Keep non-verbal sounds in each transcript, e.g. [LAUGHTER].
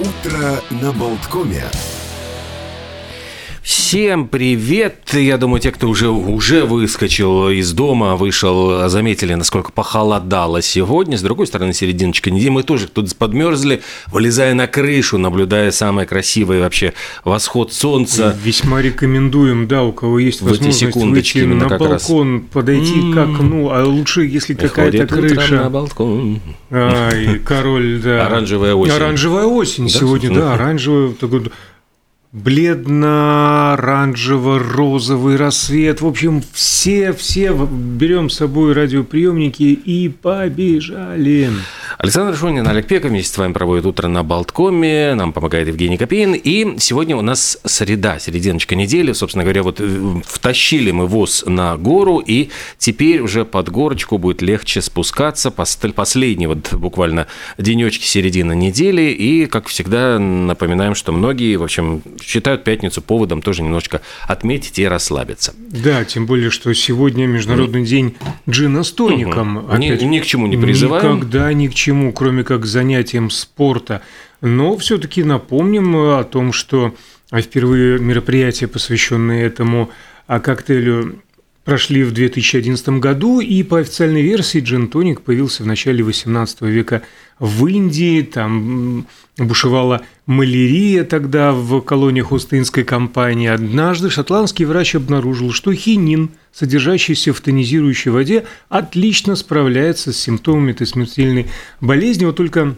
Утро на Болткоме. Всем привет! Я думаю, те, кто уже, уже выскочил из дома, вышел, заметили, насколько похолодало сегодня. С другой стороны, серединочка недели. Мы тоже тут подмерзли, вылезая на крышу, наблюдая самый красивый вообще восход солнца. Весьма рекомендуем, да, у кого есть В эти возможность секундочки выйти на как раз. балкон, подойти к окну, а лучше, если какая-то утром на крыша. балкон. Ай, король, да. Оранжевая осень. Оранжевая осень Да, сегодня, да, оранжевая, бледно-оранжево-розовый рассвет. В общем, все, все берем с собой радиоприемники и побежали. Александр Шунин, Олег Пека вместе с вами проводит утро на Болткоме. Нам помогает Евгений Копейн. И сегодня у нас среда, серединочка недели. Собственно говоря, вот э, втащили мы ВОЗ на гору, и теперь уже под горочку будет легче спускаться. Пос- Последний вот буквально денечки середины недели. И, как всегда, напоминаем, что многие, в общем, считают пятницу поводом тоже немножечко отметить и расслабиться. Да, тем более, что сегодня Международный день джина с тоником. Мгм. Ни- ни к чему не призываем. Никогда ни к чему, кроме как занятием спорта. Но все-таки напомним о том, что впервые мероприятия, посвященные этому а, коктейлю, прошли в 2011 году, и по официальной версии джин-тоник появился в начале 18 века в Индии, там бушевала малярия тогда в колониях Остинской компании. Однажды шотландский врач обнаружил, что хинин, содержащийся в тонизирующей воде, отлично справляется с симптомами этой смертельной болезни, вот только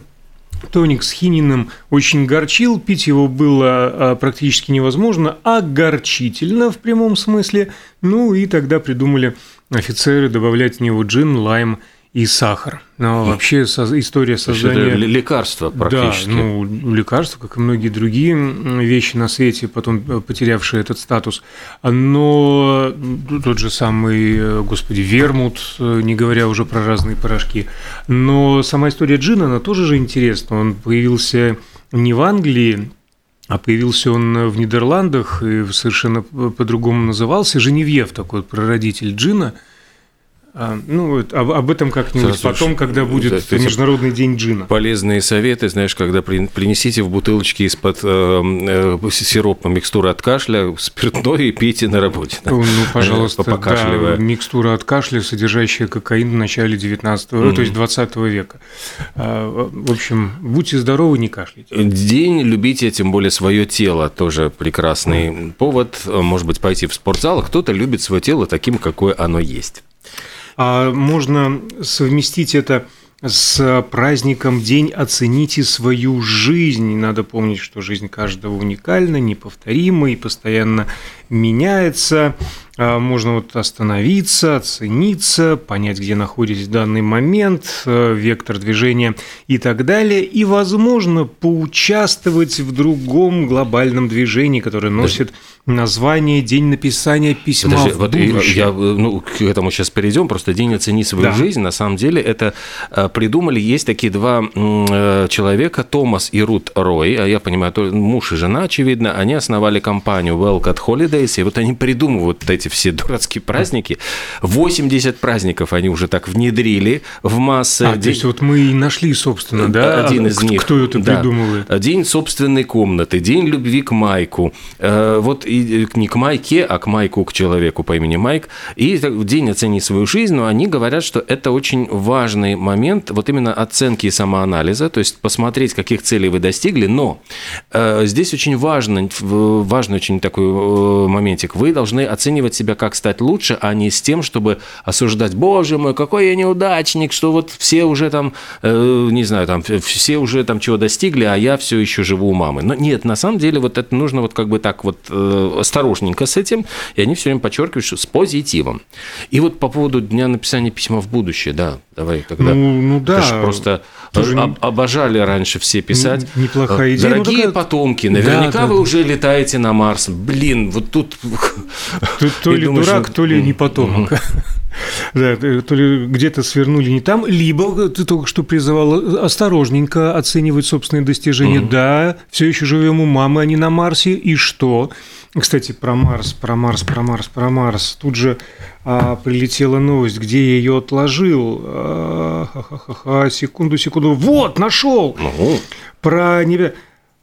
Тоник с хинином очень горчил, пить его было а, практически невозможно, а горчительно в прямом смысле. Ну и тогда придумали офицеры добавлять в него джин, лайм и сахар. Но вообще со- история это создания... ле- лекарство практически. Да, ну, лекарства, как и многие другие вещи на свете, потом э, потерявшие этот статус. Но тот же самый, э, господи, вермут, э, не говоря уже про разные порошки. Но сама история джина, она тоже же интересна. Он появился не в Англии, а появился он в Нидерландах и совершенно по- по-другому назывался. Женевьев такой прародитель джина. А, Ну, вот об, об этом как-нибудь Слушай, потом, когда будет да, Международный день джина. полезные советы, знаешь, когда при- принесите в бутылочке из-под э, э, сиропа микстура от кашля, спиртное и пейте на работе. да. Ну, пожалуйста, покашливая. да, микстура от кашля, содержащая кокаин в начале 19 то есть 20 века. А, В общем, будьте здоровы, не кашляйте. День любите, тем более свое тело, тоже прекрасный повод. Может быть, пойти в спортзал. Кто-то любит свое тело таким, какое оно есть. А можно совместить это с праздником День «Оцените свою жизнь». Надо помнить, что жизнь каждого уникальна, неповторима и постоянно меняется. А Можно вот остановиться, оцениться, понять, где находитесь в данный момент, э, вектор движения и так далее. И, возможно, поучаствовать в другом глобальном движении, которое носит название «День написания письма Подожди, в вот и- будущее». я, ну, к этому сейчас перейдем. Просто день оцени свою Да. жизнь. На самом деле это э, придумали. Есть такие два э, человека, Томас и Рут Рой. А я понимаю, то муж и жена, очевидно. Они основали компанию Welcome Holidays. И вот они придумывают эти все дурацкие праздники. 80 праздников они уже так внедрили в массы. А, то День- есть вот мы и нашли, собственно, да, один из кто- них. кто это Да. придумывает. День собственной комнаты, день любви к Майку. Э, Вот и не к Майке, а к Майку, к человеку по имени Майк. И день оцени свою жизнь, но они говорят, что это очень важный момент, вот именно оценки и самоанализа, то есть посмотреть, каких целей вы достигли, но э, здесь очень важно, важный очень такой э, моментик. Вы должны оценивать себя, как стать лучше, а не с тем, чтобы осуждать, боже мой, какой я неудачник, что вот все уже там, э, не знаю, там все уже там чего достигли, а я все еще живу у мамы. Но нет, на самом деле вот это нужно вот как бы так вот э, осторожненько с этим, и они все время подчеркивают, что с позитивом. И вот по поводу дня написания письма в будущее, да, давай тогда. Ну, ну да. Это просто Тоже об- обожали раньше все писать. Неплохая идея, ну, Дорогие такая- потомки, Да, наверняка да, вы да. уже летаете на Марс. Блин, вот тут... То, то ли думаешь, дурак, то ли не потомок. [LAUGHS] Да, э, то ли где-то свернули не там, либо ты только что призывал осторожненько оценивать собственные достижения. Да, все еще живем у мамы, а не на Марсе. И что? Кстати, про Марс, про Марс, про Марс, про Марс. Тут же а, прилетела новость, где я ее отложил. А, секунду, секунду. Вот, нашел! Ну, Про небе...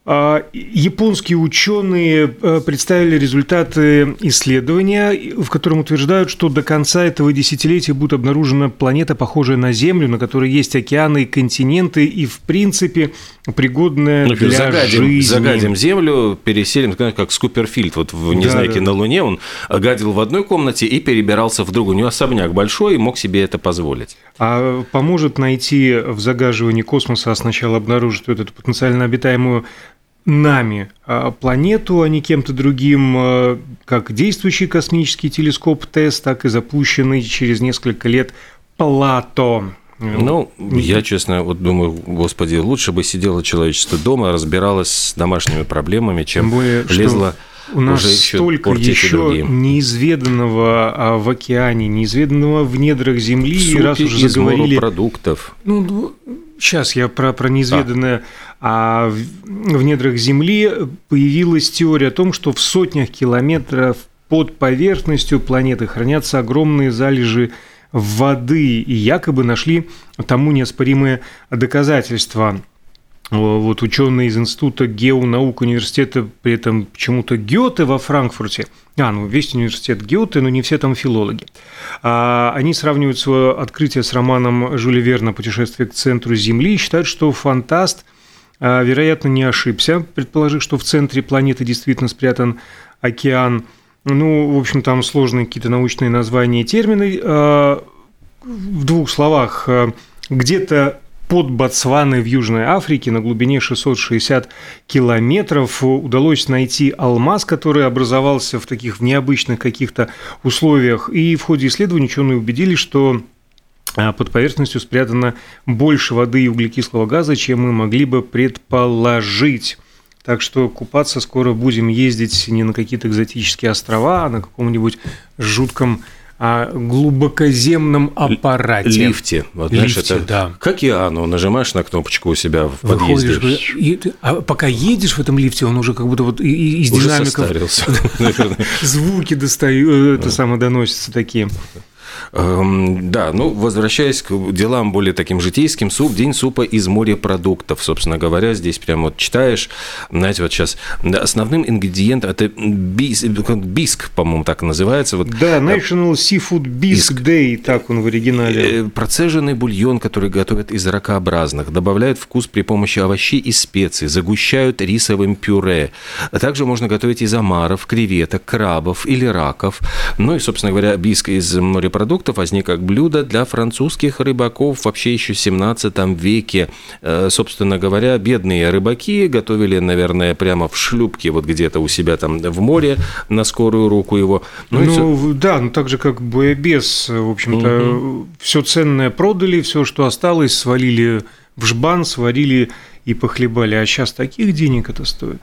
А, японские ученые э, представили результаты исследования, в котором утверждают, что до конца этого десятилетия будет обнаружена планета, похожая на Землю, на которой есть океаны и континенты, и, в принципе, пригодная ну, для загадим, жизни. Загадим Землю, переселим, как Скуперфильд. Вот в «Незнайке да, да. на Луне» он гадил в одной комнате и перебирался в другую. У него особняк большой и мог себе это позволить. А поможет найти в загаживании космоса, а сначала обнаружить вот эту потенциально обитаемую нами а, планету, а не кем-то другим, а, как действующий космический телескоп ТЭС, так и запущенный через несколько лет Плато. Ну, я, честно, вот думаю, господи, лучше бы сидело человечество дома, разбиралось с домашними проблемами, чем более, лезло у нас уже столько еще неизведанного а, в океане, неизведанного в недрах Земли, Сути и раз уже заговорили... продуктов. Ну, сейчас я про, про неизведанное... А а в недрах Земли появилась теория о том, что в сотнях километров под поверхностью планеты хранятся огромные залежи воды, и якобы нашли тому неоспоримые доказательства. Вот ученые из Института геонаук университета, при этом почему-то Гёте во Франкфурте, а, ну, весь университет Гёте, но не все там филологи. А, они сравнивают свое открытие с романом Жюля Верна «Путешествие к центру Земли» и считают, что фантаст – а, вероятно, не ошибся, предположив, что в центре планеты действительно спрятан океан. Ну, в общем, там сложные какие-то научные названия и термины. А, в двух словах, где-то под Ботсваной в Южной Африке на глубине 660 километров удалось найти алмаз, который образовался в таких необычных каких-то условиях. И в ходе исследований ученые убедились, что а под поверхностью спрятано больше воды и углекислого газа, чем мы могли бы предположить. Так что купаться скоро будем ездить не на какие-то экзотические острова, а на каком-нибудь жутком а глубокоземном аппарате. Лифте. Вот, знаешь, Лифте, это да. Как океану. Нажимаешь на кнопочку у себя в подъезде. Выходишь, и, а пока едешь в этом лифте, он уже как будто вот из уже динамиков [LAUGHS] [LAUGHS] звуки достают, э, это самое доносятся такие. Эм, да, ну, возвращаясь к делам более таким житейским, суп, день супа из морепродуктов, собственно говоря, здесь прямо вот читаешь, знаете, вот сейчас основным ингредиентом, это бис, биск, по-моему, так называется. Вот, да, National Seafood Bisque Day, так он в оригинале. Э, процеженный бульон, который готовят из ракообразных, добавляют вкус при помощи овощей и специй, загущают рисовым пюре. Также можно готовить из омаров, креветок, крабов или раков. Ну и, собственно говоря, биск из морепродуктов продуктов возник как блюдо для французских рыбаков вообще еще в 17 веке. Э, собственно говоря, бедные рыбаки готовили, наверное, прямо в шлюпке, вот где-то у себя там в море, на скорую руку его. Ну, ну все... да, ну так же, как боебес, в общем-то, угу. все ценное продали, все, что осталось, свалили в жбан, сварили и похлебали, а сейчас таких денег это стоит.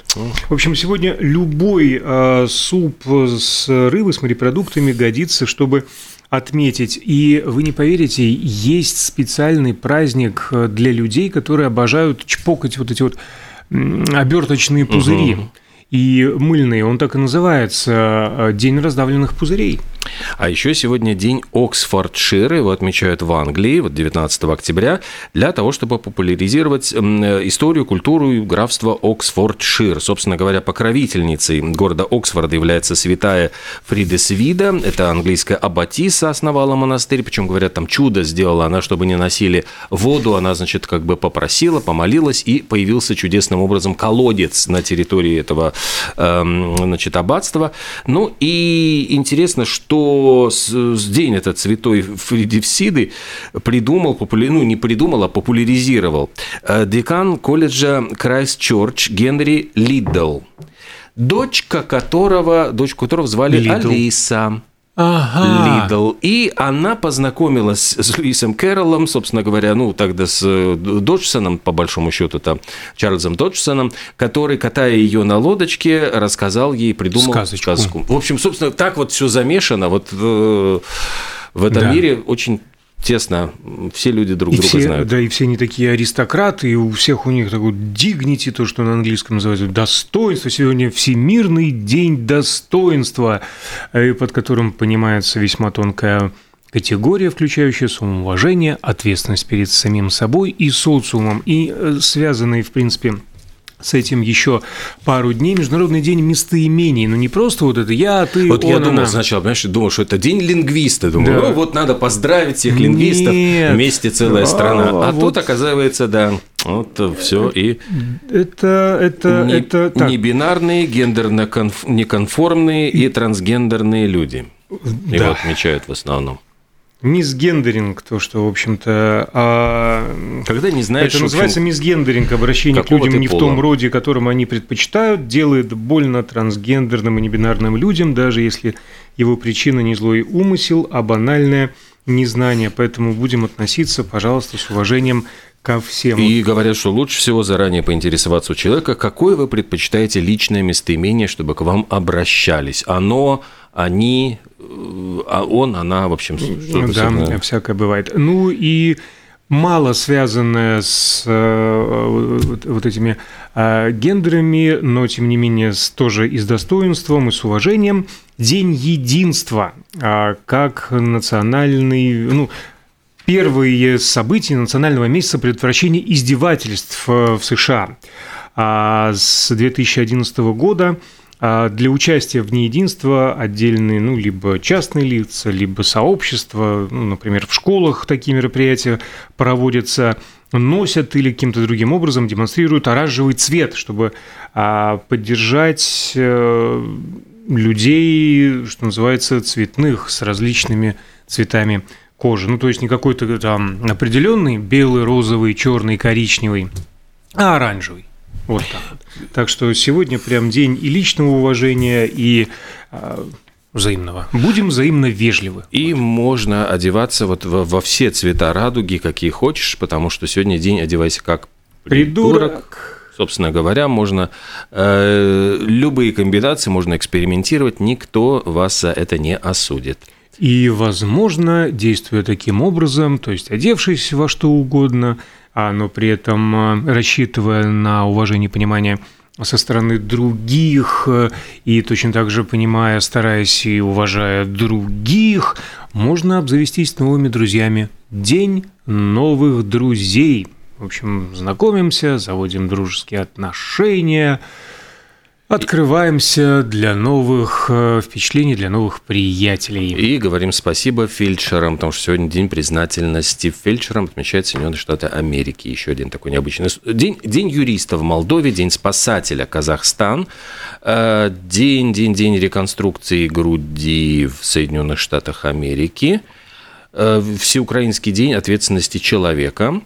В общем, сегодня любой э, суп с рыбой, с морепродуктами годится, чтобы отметить. И вы не поверите, есть специальный праздник для людей, которые обожают чпокать вот эти вот оберточные пузыри. Угу. И мыльные, он так и называется э, День раздавленных пузырей. А еще сегодня день Оксфордшира, его отмечают в Англии, вот 19 октября, для того, чтобы популяризировать историю, культуру графства Оксфордшир. Собственно говоря, покровительницей города Оксфорда является святая Фридесвида. Это английская аббатиса основала монастырь, причем, говорят, там чудо сделала она, чтобы не носили воду. Она, значит, как бы попросила, помолилась, и появился чудесным образом колодец на территории этого, эм, значит, аббатства. Ну и интересно, что что день этот святой Фридесвиды придумал, популя... ну не придумал, а популяризировал э, декан колледжа Christ Church Генри Лиддл, дочка которого, дочку которого звали Лиддл. Алиса. Ага. Лиддл. И она познакомилась с Льюисом Кэрроллом, собственно говоря, ну, тогда с э, Доджсоном, по большому счету, там, Чарльзом Доджсоном, который, катая ее на лодочке, рассказал ей, придумал Сказочку. сказку. В общем, собственно, так вот все замешано. Вот в, в этом да. мире очень тесно, все люди друг и друга все, знают. Да, и все они такие аристократы, и у всех у них такой dignity, то, что на английском называется достоинство. Сегодня Всемирный день достоинства, э, под которым понимается весьма тонкая категория, включающая самоуважение, ответственность перед самим собой и социумом, и э, связанные, в принципе, с этим еще пару дней. Международный день местоимений. Но не просто вот это я, ты, Вот он, я думал она. сначала, понимаешь, думал, что это день лингвиста. Думаю, Да. ну вот надо поздравить всех лингвистов, Нет. вместе целая А, страна. А вот. тут, оказывается, да, вот все. И Это, это, не, это так. не бинарные, гендерно конф- неконформные и трансгендерные люди. Его Да. отмечают в основном. Мисгендеринг, то, что, в общем-то, а, Когда не знаешь, это в общем, называется мисгендеринг, обращение к людям не в пола. том роде, которым они предпочитают, делает больно трансгендерным и небинарным людям, даже если его причина не злой умысел, а банальное незнание. Поэтому будем относиться, пожалуйста, с уважением ко всем. И говорят, что лучше всего заранее поинтересоваться у человека, какое вы предпочитаете личное местоимение, чтобы к вам обращались. Оно, они, э, а он, она, в общем, что-то да, всякое. всякое бывает. Ну и мало связанное с э, вот, этими э, гендерами, но тем не менее с, тоже и с достоинством, и с уважением. День единства, а, как национальный, ну, первые события национального месяца предотвращения издевательств в США. А С 2011 года а, для участия в Дне единства отдельные, ну, либо частные лица, либо сообщества, ну, например, в школах такие мероприятия проводятся, носят или каким-то другим образом демонстрируют оранжевый цвет, чтобы а, поддержать э, людей, что называется, цветных, с различными цветами кожи. Ну, то есть не какой-то там определенный белый, розовый, черный, коричневый, а оранжевый. Вот так вот. Так что сегодня прям день и личного уважения, и а, взаимного. Будем взаимно вежливы. И можно одеваться вот во, во все цвета радуги, какие хочешь, потому что сегодня день одевайся как придурок. Придурок. Собственно говоря, можно э, любые комбинации можно экспериментировать, никто вас за это не осудит. И, возможно, действуя таким образом, то есть одевшись во что угодно, но при этом а, рассчитывая на уважение и понимание со стороны других, э, и точно так же понимая, стараясь и уважая других, можно обзавестись новыми друзьями. День новых друзей. В общем, знакомимся, заводим дружеские отношения, открываемся для новых э, впечатлений, для новых приятелей. И говорим спасибо фельдшерам, потому что сегодня день признательности фельдшерам отмечает Соединенные Штаты Америки. Еще один такой необычный. День, день юриста в Молдове, день спасателя Казахстан, э, день, день, день реконструкции груди в Соединенных Штатах Америки, э, Всеукраинский день ответственности человека.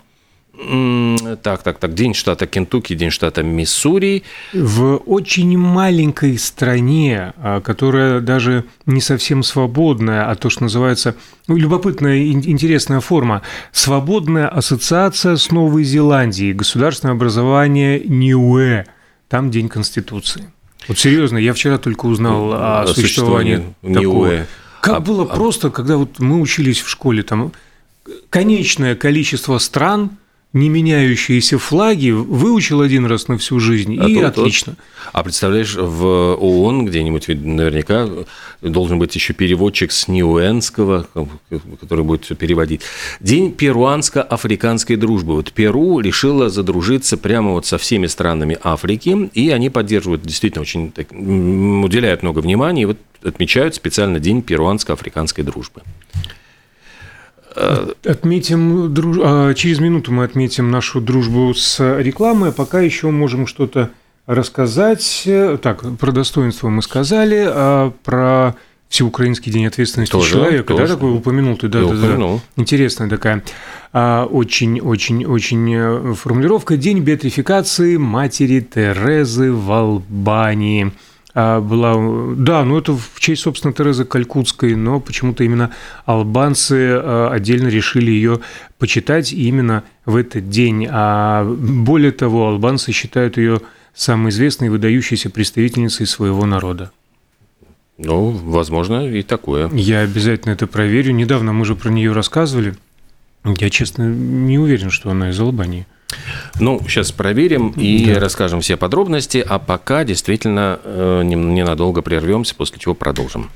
Так, так, так. День штата Кентукки, день штата Миссури. В очень маленькой стране, а, которая даже не совсем свободная, а то, что называется, ну, любопытная, ин- интересная форма, свободная ассоциация с Новой Зеландией, государственное образование НИУЭ, там День Конституции. Вот серьезно, я вчера только узнал о О существовании существовании такого. НИУЭ. Как А- было а- просто, когда вот мы учились в школе, там конечное количество стран, не меняющиеся флаги, выучил один раз на всю жизнь, А и тут- отлично. А представляешь, в ООН где-нибудь наверняка должен быть еще переводчик с Ниуэнского, который будет все переводить. День перуанско-африканской дружбы. Вот Перу решила задружиться прямо вот со всеми странами Африки, и они поддерживают действительно очень, так, уделяют много внимания, и вот отмечают специально День перуанско-африканской дружбы. Отметим, друж- а, через минуту мы отметим нашу дружбу с рекламой, а пока еще можем что-то рассказать. Так, про достоинство мы сказали, а про Всеукраинский день ответственности Тоже, человека, да, тоже. такой упомянул ты, да, Я да, да. Интересная такая, а, очень, очень, очень э, формулировка. День беатрификации матери Терезы в Албании. А, была, да, ну это в честь, собственно, Терезы Калькутской, но почему-то именно албанцы э, отдельно решили ее почитать именно в этот день. А более того, албанцы считают ее самой известной и выдающейся представительницей своего народа. Ну, возможно, и такое. Я обязательно это проверю. Недавно мы же про нее рассказывали. Я, честно, не уверен, что она из Албании. Ну, сейчас проверим и расскажем все подробности, а пока действительно э, ненадолго прервемся, после чего продолжим.